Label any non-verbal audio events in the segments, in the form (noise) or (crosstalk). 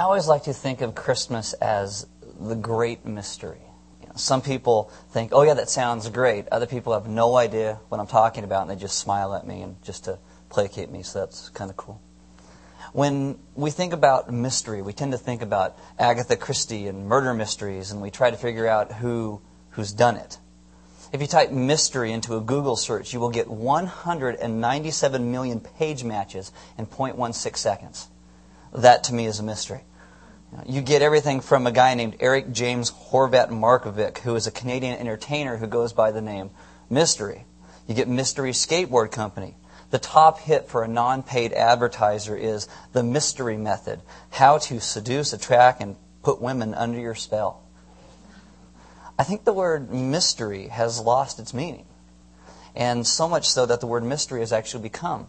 I always like to think of Christmas as the great mystery. You know, some people think, oh, yeah, that sounds great. Other people have no idea what I'm talking about, and they just smile at me and just to placate me, so that's kind of cool. When we think about mystery, we tend to think about Agatha Christie and murder mysteries, and we try to figure out who, who's done it. If you type mystery into a Google search, you will get 197 million page matches in 0.16 seconds. That to me is a mystery. You get everything from a guy named Eric James Horvat Markovic, who is a Canadian entertainer who goes by the name Mystery. You get Mystery Skateboard Company. The top hit for a non paid advertiser is The Mystery Method How to Seduce, Attract, and Put Women Under Your Spell. I think the word mystery has lost its meaning. And so much so that the word mystery has actually become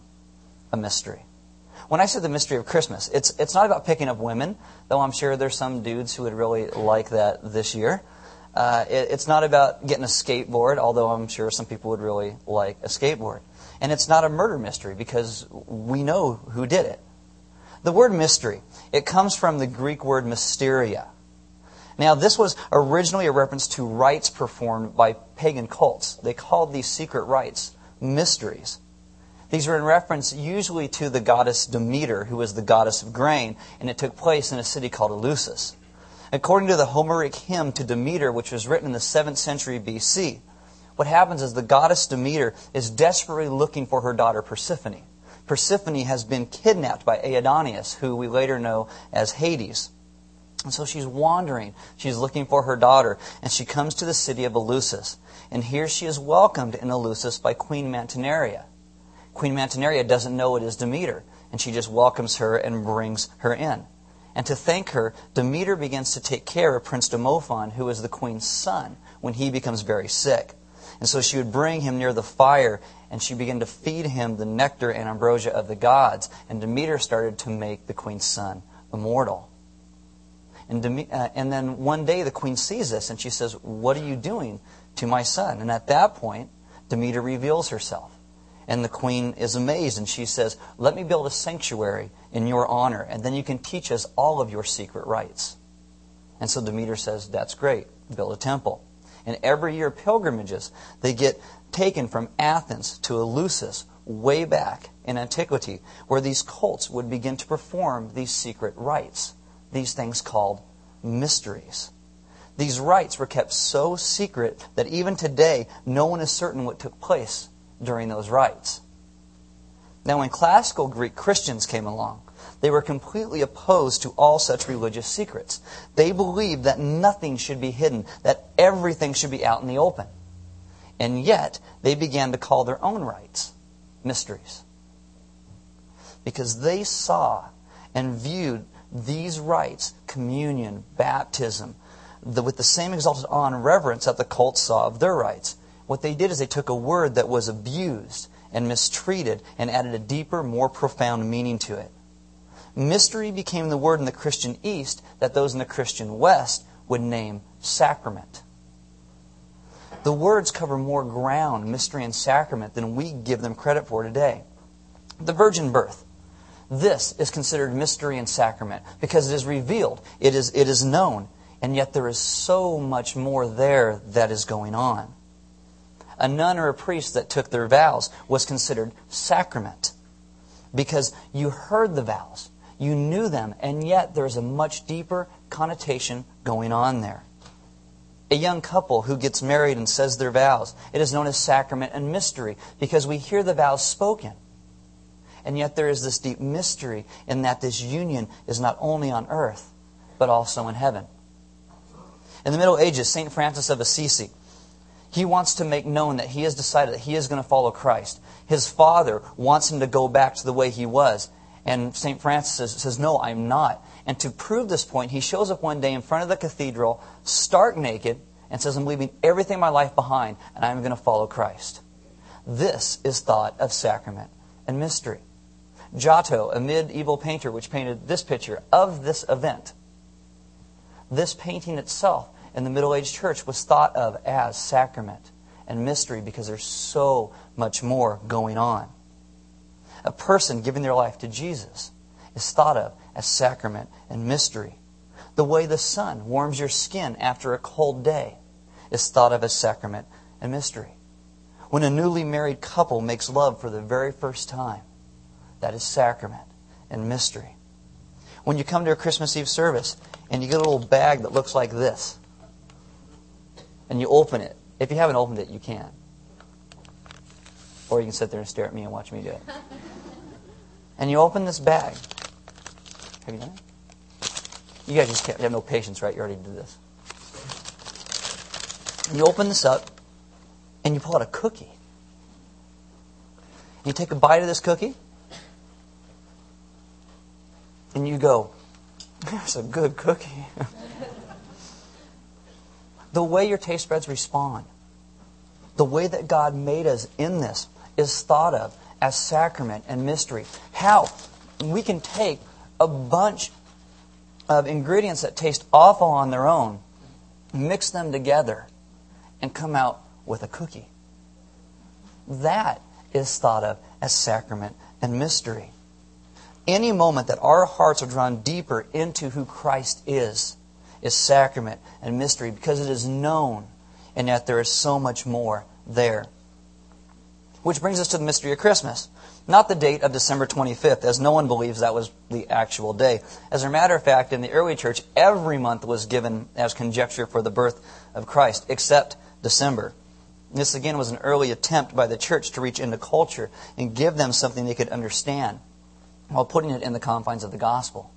a mystery. When I say the mystery of Christmas, it's, it's not about picking up women, though I'm sure there's some dudes who would really like that this year. Uh, it, it's not about getting a skateboard, although I'm sure some people would really like a skateboard. And it's not a murder mystery because we know who did it. The word mystery, it comes from the Greek word mysteria. Now, this was originally a reference to rites performed by pagan cults. They called these secret rites mysteries. These were in reference usually to the goddess Demeter, who was the goddess of grain, and it took place in a city called Eleusis. According to the Homeric hymn to Demeter, which was written in the 7th century BC, what happens is the goddess Demeter is desperately looking for her daughter Persephone. Persephone has been kidnapped by Aidoneus, who we later know as Hades. And so she's wandering. She's looking for her daughter, and she comes to the city of Eleusis. And here she is welcomed in Eleusis by Queen Mantineria. Queen Mantineria doesn't know it is Demeter, and she just welcomes her and brings her in. And to thank her, Demeter begins to take care of Prince Demophon, who is the queen's son, when he becomes very sick. And so she would bring him near the fire, and she began to feed him the nectar and ambrosia of the gods. And Demeter started to make the queen's son immortal. And, Dem- uh, and then one day the queen sees this, and she says, What are you doing to my son? And at that point, Demeter reveals herself. And the queen is amazed, and she says, Let me build a sanctuary in your honor, and then you can teach us all of your secret rites. And so Demeter says, That's great. Build a temple. And every year, pilgrimages, they get taken from Athens to Eleusis, way back in antiquity, where these cults would begin to perform these secret rites, these things called mysteries. These rites were kept so secret that even today, no one is certain what took place during those rites. Now, when classical Greek Christians came along, they were completely opposed to all such religious secrets. They believed that nothing should be hidden, that everything should be out in the open. And yet, they began to call their own rites mysteries. Because they saw and viewed these rites, communion, baptism, the, with the same exalted awe and reverence that the cults saw of their rites. What they did is they took a word that was abused and mistreated and added a deeper, more profound meaning to it. Mystery became the word in the Christian East that those in the Christian West would name sacrament. The words cover more ground, mystery and sacrament, than we give them credit for today. The virgin birth. This is considered mystery and sacrament because it is revealed, it is, it is known, and yet there is so much more there that is going on. A nun or a priest that took their vows was considered sacrament because you heard the vows. You knew them, and yet there's a much deeper connotation going on there. A young couple who gets married and says their vows, it is known as sacrament and mystery because we hear the vows spoken. And yet there is this deep mystery in that this union is not only on earth, but also in heaven. In the Middle Ages, St. Francis of Assisi, he wants to make known that he has decided that he is going to follow Christ. His father wants him to go back to the way he was. And St. Francis says, says, No, I'm not. And to prove this point, he shows up one day in front of the cathedral, stark naked, and says, I'm leaving everything in my life behind, and I'm going to follow Christ. This is thought of sacrament and mystery. Giotto, a medieval painter which painted this picture of this event, this painting itself in the Middle Age church was thought of as sacrament and mystery because there's so much more going on a person giving their life to Jesus is thought of as sacrament and mystery. The way the sun warms your skin after a cold day is thought of as sacrament and mystery. When a newly married couple makes love for the very first time, that is sacrament and mystery. When you come to a Christmas Eve service and you get a little bag that looks like this, and you open it, if you haven't opened it, you can. Or you can sit there and stare at me and watch me do it. (laughs) And you open this bag. Have you done it? You guys just can't, you have no patience, right? You already did this. And you open this up, and you pull out a cookie. And you take a bite of this cookie, and you go, There's a good cookie. (laughs) the way your taste buds respond, the way that God made us in this, is thought of as sacrament and mystery. How? We can take a bunch of ingredients that taste awful on their own, mix them together, and come out with a cookie. That is thought of as sacrament and mystery. Any moment that our hearts are drawn deeper into who Christ is, is sacrament and mystery because it is known and yet there is so much more there. Which brings us to the mystery of Christmas. Not the date of December 25th, as no one believes that was the actual day. As a matter of fact, in the early church, every month was given as conjecture for the birth of Christ, except December. This again was an early attempt by the church to reach into culture and give them something they could understand while putting it in the confines of the gospel.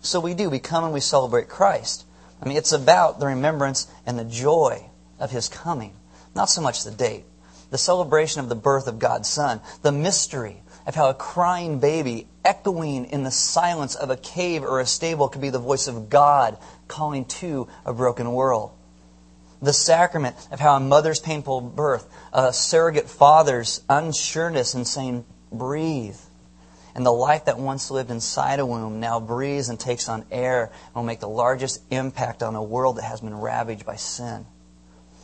So we do. We come and we celebrate Christ. I mean, it's about the remembrance and the joy of his coming, not so much the date. The celebration of the birth of God's Son, the mystery of how a crying baby echoing in the silence of a cave or a stable could be the voice of God calling to a broken world. The sacrament of how a mother's painful birth, a surrogate father's unsureness in saying, breathe, and the life that once lived inside a womb now breathes and takes on air and will make the largest impact on a world that has been ravaged by sin.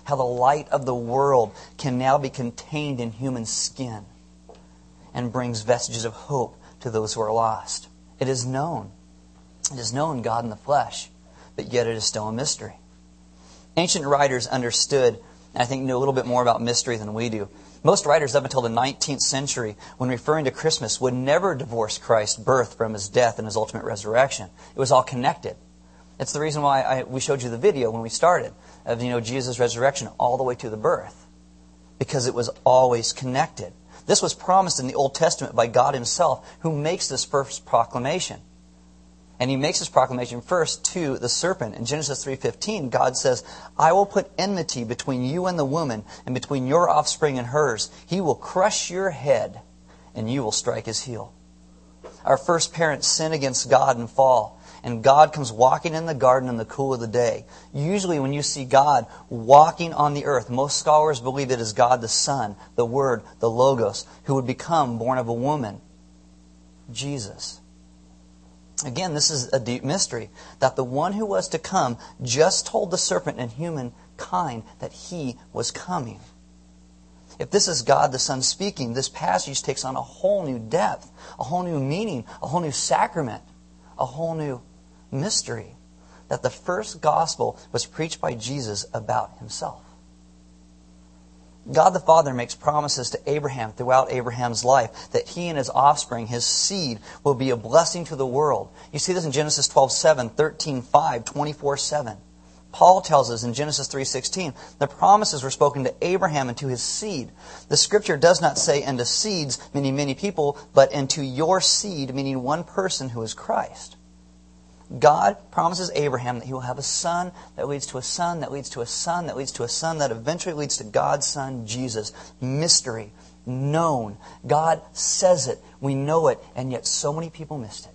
How the light of the world can now be contained in human skin and brings vestiges of hope to those who are lost. It is known. It is known God in the flesh, but yet it is still a mystery. Ancient writers understood, I think knew a little bit more about mystery than we do. Most writers up until the 19th century, when referring to Christmas, would never divorce Christ's birth from his death and his ultimate resurrection. It was all connected. It's the reason why I, we showed you the video when we started of you know Jesus' resurrection all the way to the birth, because it was always connected. This was promised in the Old Testament by God Himself, who makes this first proclamation. And he makes his proclamation first to the serpent. In Genesis 3:15, God says, "I will put enmity between you and the woman, and between your offspring and hers. He will crush your head, and you will strike his heel." Our first parents sin against God and fall, and God comes walking in the garden in the cool of the day. Usually when you see God walking on the earth, most scholars believe it is God the Son, the Word, the Logos, who would become born of a woman, Jesus. Again, this is a deep mystery that the one who was to come just told the serpent and humankind that he was coming. If this is God the Son speaking, this passage takes on a whole new depth, a whole new meaning, a whole new sacrament, a whole new mystery. That the first gospel was preached by Jesus about himself. God the Father makes promises to Abraham throughout Abraham's life that he and his offspring, his seed, will be a blessing to the world. You see this in Genesis 12, 7, 13, 5, 24, 7. Paul tells us in Genesis 3:16, the promises were spoken to Abraham and to his seed. The scripture does not say into seeds, meaning many people, but into your seed, meaning one person who is Christ. God promises Abraham that he will have a son that leads to a son that leads to a son that leads to a son that eventually leads to God's son, Jesus. Mystery, known. God says it. We know it, and yet so many people missed it.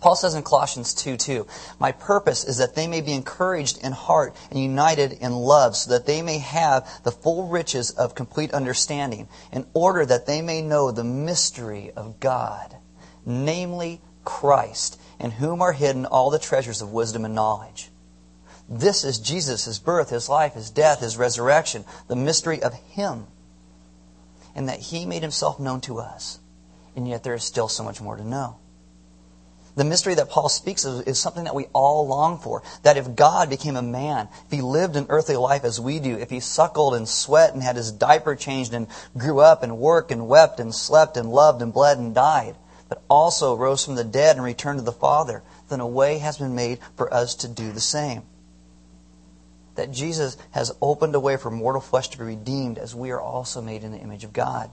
Paul says in Colossians 2 2, My purpose is that they may be encouraged in heart and united in love, so that they may have the full riches of complete understanding, in order that they may know the mystery of God, namely Christ in whom are hidden all the treasures of wisdom and knowledge. This is Jesus, his birth, his life, his death, his resurrection, the mystery of him, and that he made himself known to us. And yet there is still so much more to know. The mystery that Paul speaks of is something that we all long for. That if God became a man, if he lived an earthly life as we do, if he suckled and sweat and had his diaper changed and grew up and worked and wept and slept and loved and bled and died, but also rose from the dead and returned to the Father, then a way has been made for us to do the same. That Jesus has opened a way for mortal flesh to be redeemed as we are also made in the image of God.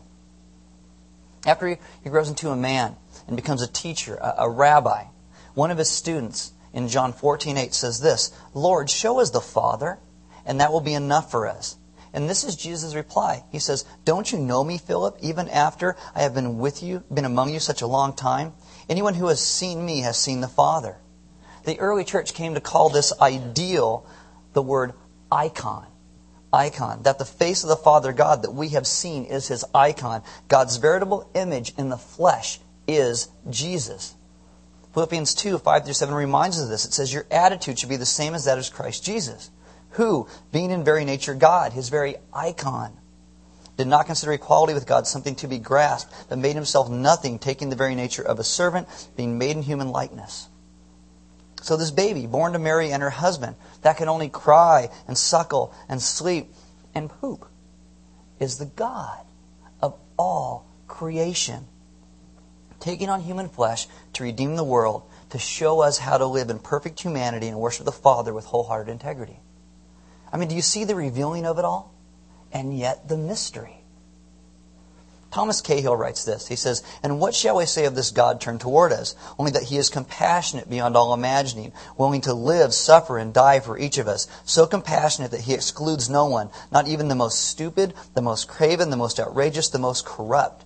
After he, grows into a man and becomes a teacher, a, a rabbi, one of his students in John 14:8 says this, "Lord, show us the Father, and that will be enough for us." And this is Jesus' reply. He says, Don't you know me, Philip, even after I have been with you, been among you such a long time? Anyone who has seen me has seen the Father. The early church came to call this ideal the word icon icon. That the face of the Father God that we have seen is his icon. God's veritable image in the flesh is Jesus. Philippians 2, 5 through 7 reminds us of this. It says, Your attitude should be the same as that of Christ Jesus, who, being in very nature God, his very icon, did not consider equality with God something to be grasped, but made himself nothing, taking the very nature of a servant, being made in human likeness. So this baby, born to Mary and her husband, that can only cry and suckle and sleep and poop, is the God of all creation, taking on human flesh to redeem the world, to show us how to live in perfect humanity and worship the Father with wholehearted integrity. I mean, do you see the revealing of it all? And yet the mystery. Thomas Cahill writes this. He says, And what shall we say of this God turned toward us? Only that he is compassionate beyond all imagining, willing to live, suffer, and die for each of us. So compassionate that he excludes no one, not even the most stupid, the most craven, the most outrageous, the most corrupt.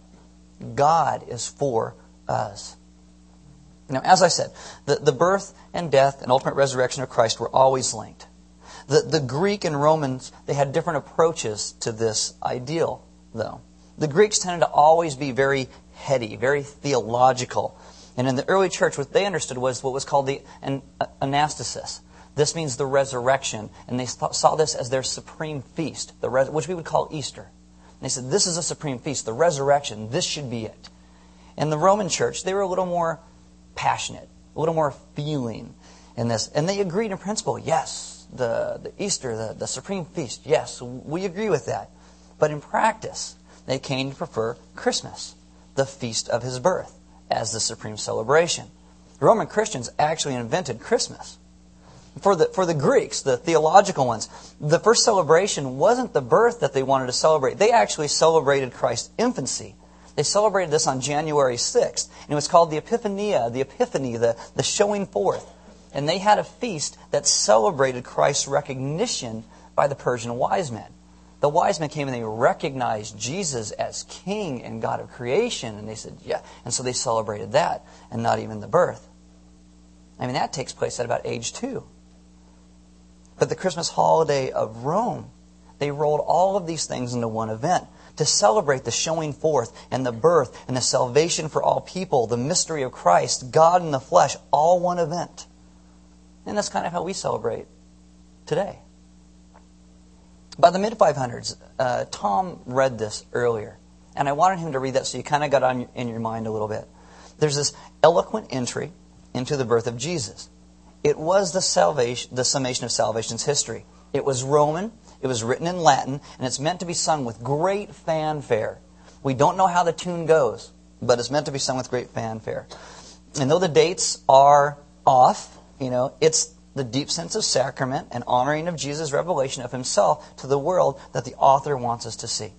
God is for us. Now, as I said, the, the birth and death and ultimate resurrection of Christ were always linked. The, the Greek and Romans, they had different approaches to this ideal, though. The Greeks tended to always be very heady, very theological. And in the early church, what they understood was what was called the anastasis. This means the resurrection. And they saw this as their supreme feast, res- which we would call Easter. And they said, This is a supreme feast, the resurrection. This should be it. In the Roman church, they were a little more passionate, a little more feeling in this. And they agreed in principle yes, the, the Easter, the, the supreme feast, yes, we agree with that. But in practice, they came to prefer Christmas, the feast of his birth, as the supreme celebration. The Roman Christians actually invented Christmas. For the, for the Greeks, the theological ones, the first celebration wasn't the birth that they wanted to celebrate. They actually celebrated Christ's infancy. They celebrated this on January 6th, and it was called the Epiphania, the Epiphany, the, the showing forth. And they had a feast that celebrated Christ's recognition by the Persian wise men the wise men came and they recognized Jesus as king and God of creation. And they said, yeah. And so they celebrated that and not even the birth. I mean, that takes place at about age two. But the Christmas holiday of Rome, they rolled all of these things into one event to celebrate the showing forth and the birth and the salvation for all people, the mystery of Christ, God in the flesh, all one event. And that's kind of how we celebrate today. By the mid 500s, uh, Tom read this earlier, and I wanted him to read that so you kind of got on in your mind a little bit. There's this eloquent entry into the birth of Jesus. It was the salvation, the summation of salvation's history. It was Roman, it was written in Latin, and it's meant to be sung with great fanfare. We don't know how the tune goes, but it's meant to be sung with great fanfare. And though the dates are off, you know, it's the deep sense of sacrament and honoring of Jesus' revelation of himself to the world that the author wants us to see.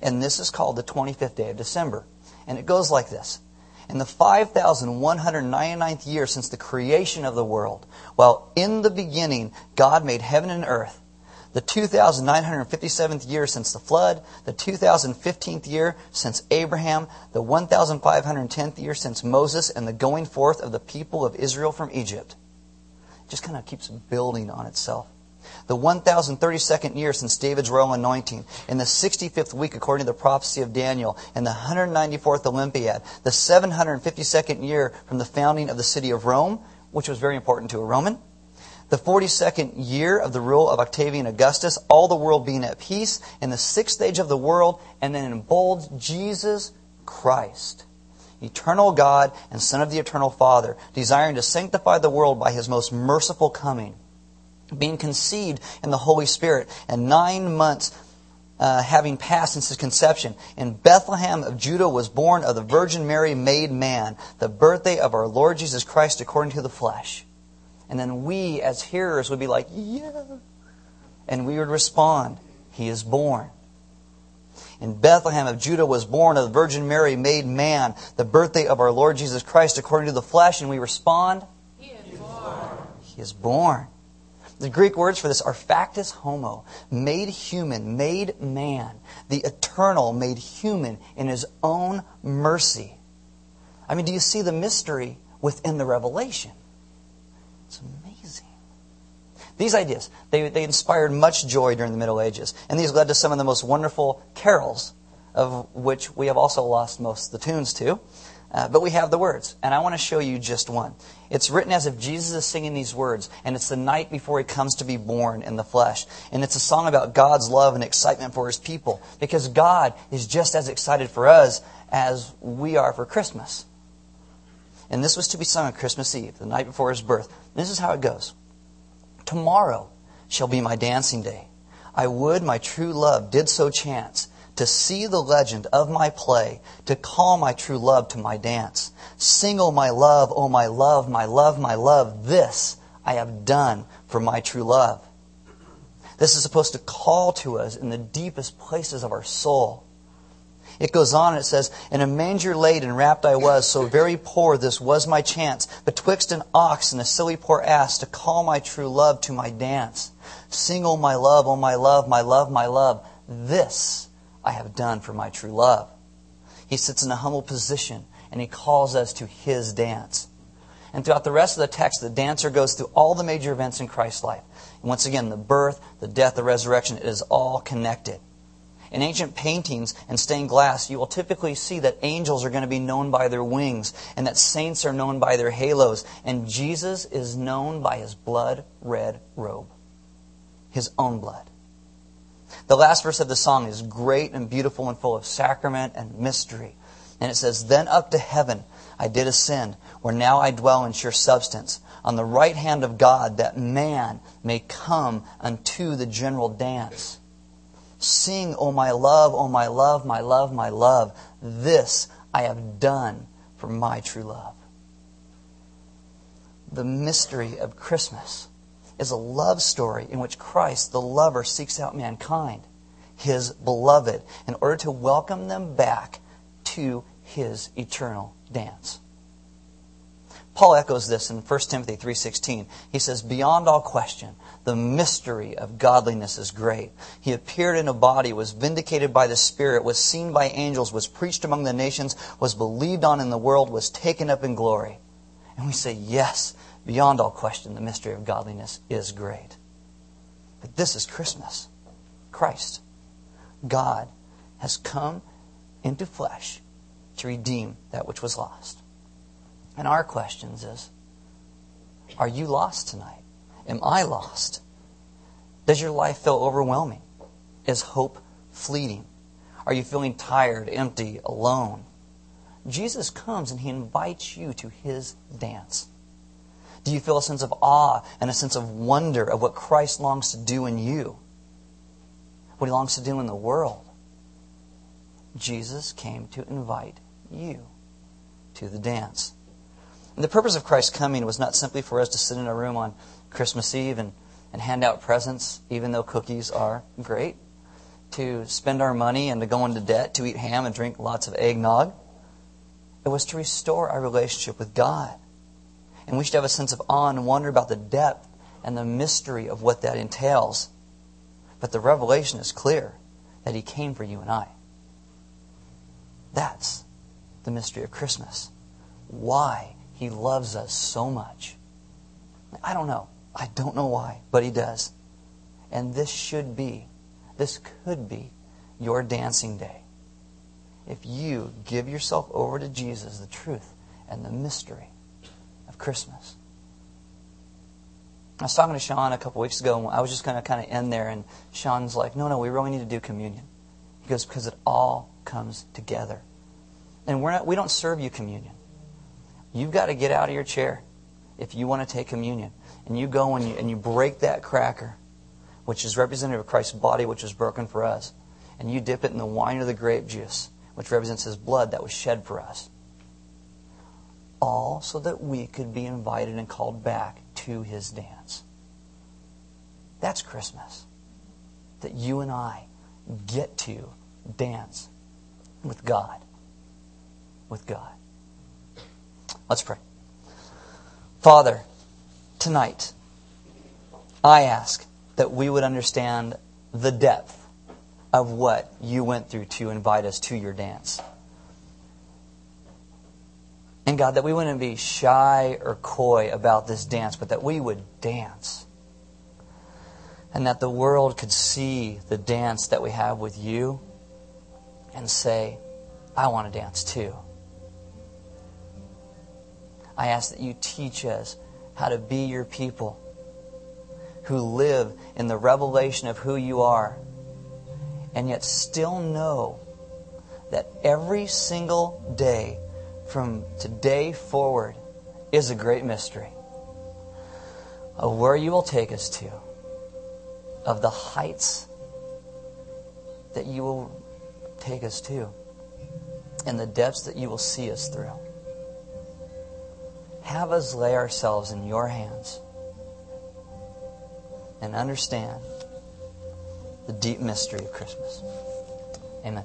And this is called the 25th day of December. And it goes like this. In the 5,199th year since the creation of the world, while in the beginning God made heaven and earth, the 2,957th year since the flood, the 2015th year since Abraham, the 1,510th year since Moses, and the going forth of the people of Israel from Egypt just kind of keeps building on itself. The 1032nd year since David's royal anointing, in the 65th week according to the prophecy of Daniel, in the 194th Olympiad, the 752nd year from the founding of the city of Rome, which was very important to a Roman, the 42nd year of the rule of Octavian Augustus, all the world being at peace, in the sixth age of the world, and then in bold, Jesus Christ eternal God and Son of the eternal Father, desiring to sanctify the world by his most merciful coming, being conceived in the Holy Spirit, and nine months uh, having passed since his conception, in Bethlehem of Judah was born of the Virgin Mary made man, the birthday of our Lord Jesus Christ according to the flesh. And then we, as hearers, would be like, yeah. And we would respond, He is born. In Bethlehem of Judah was born of the Virgin Mary made man, the birthday of our Lord Jesus Christ according to the flesh. And we respond, He is born. He is born. The Greek words for this are factus homo, made human, made man, the eternal made human in his own mercy. I mean, do you see the mystery within the revelation? It's amazing. These ideas, they, they inspired much joy during the Middle Ages, and these led to some of the most wonderful carols, of which we have also lost most of the tunes to. Uh, but we have the words, and I want to show you just one. It's written as if Jesus is singing these words, and it's the night before he comes to be born in the flesh. And it's a song about God's love and excitement for his people, because God is just as excited for us as we are for Christmas. And this was to be sung on Christmas Eve, the night before his birth. This is how it goes Tomorrow shall be my dancing day. I would my true love did so chance to see the legend of my play, to call my true love to my dance. Single my love, oh my love, my love, my love, this I have done for my true love. This is supposed to call to us in the deepest places of our soul. It goes on and it says, In a manger laid and wrapped I was, so very poor this was my chance, betwixt an ox and a silly poor ass, to call my true love to my dance. Single my love, oh my love, my love, my love, this I have done for my true love. He sits in a humble position and he calls us to his dance. And throughout the rest of the text, the dancer goes through all the major events in Christ's life. And once again, the birth, the death, the resurrection, it is all connected. In ancient paintings and stained glass, you will typically see that angels are going to be known by their wings and that saints are known by their halos. And Jesus is known by his blood red robe, his own blood. The last verse of the song is great and beautiful and full of sacrament and mystery. And it says, Then up to heaven I did ascend, where now I dwell in sure substance, on the right hand of God, that man may come unto the general dance. Sing, O my love, O my love, my love, my love. This I have done for my true love. The mystery of Christmas is a love story in which Christ, the lover, seeks out mankind, his beloved, in order to welcome them back to his eternal dance. Paul echoes this in 1 Timothy 3:16. He says, "Beyond all question, the mystery of godliness is great. He appeared in a body, was vindicated by the Spirit, was seen by angels, was preached among the nations, was believed on in the world, was taken up in glory." And we say, "Yes, Beyond all question, the mystery of godliness is great. But this is Christmas. Christ, God, has come into flesh to redeem that which was lost. And our questions is, are you lost tonight? Am I lost? Does your life feel overwhelming? Is hope fleeting? Are you feeling tired, empty, alone? Jesus comes and he invites you to his dance. Do you feel a sense of awe and a sense of wonder of what Christ longs to do in you? What he longs to do in the world? Jesus came to invite you to the dance. And the purpose of Christ's coming was not simply for us to sit in a room on Christmas Eve and, and hand out presents, even though cookies are great, to spend our money and to go into debt, to eat ham and drink lots of eggnog. It was to restore our relationship with God. And we should have a sense of awe and wonder about the depth and the mystery of what that entails. But the revelation is clear that He came for you and I. That's the mystery of Christmas. Why He loves us so much. I don't know. I don't know why, but He does. And this should be, this could be your dancing day. If you give yourself over to Jesus, the truth and the mystery of Christmas. I was talking to Sean a couple weeks ago, and I was just going to kind of end there, and Sean's like, no, no, we really need to do communion. He goes, because it all comes together. And we're not, we don't serve you communion. You've got to get out of your chair if you want to take communion. And you go and you, and you break that cracker, which is representative of Christ's body, which was broken for us. And you dip it in the wine of the grape juice, which represents his blood that was shed for us. All so that we could be invited and called back to his dance. That's Christmas. That you and I get to dance with God. With God. Let's pray. Father, tonight, I ask that we would understand the depth of what you went through to invite us to your dance. And God, that we wouldn't be shy or coy about this dance, but that we would dance. And that the world could see the dance that we have with you and say, I want to dance too. I ask that you teach us how to be your people who live in the revelation of who you are and yet still know that every single day from today forward is a great mystery of where you will take us to, of the heights that you will take us to, and the depths that you will see us through. Have us lay ourselves in your hands and understand the deep mystery of Christmas. Amen.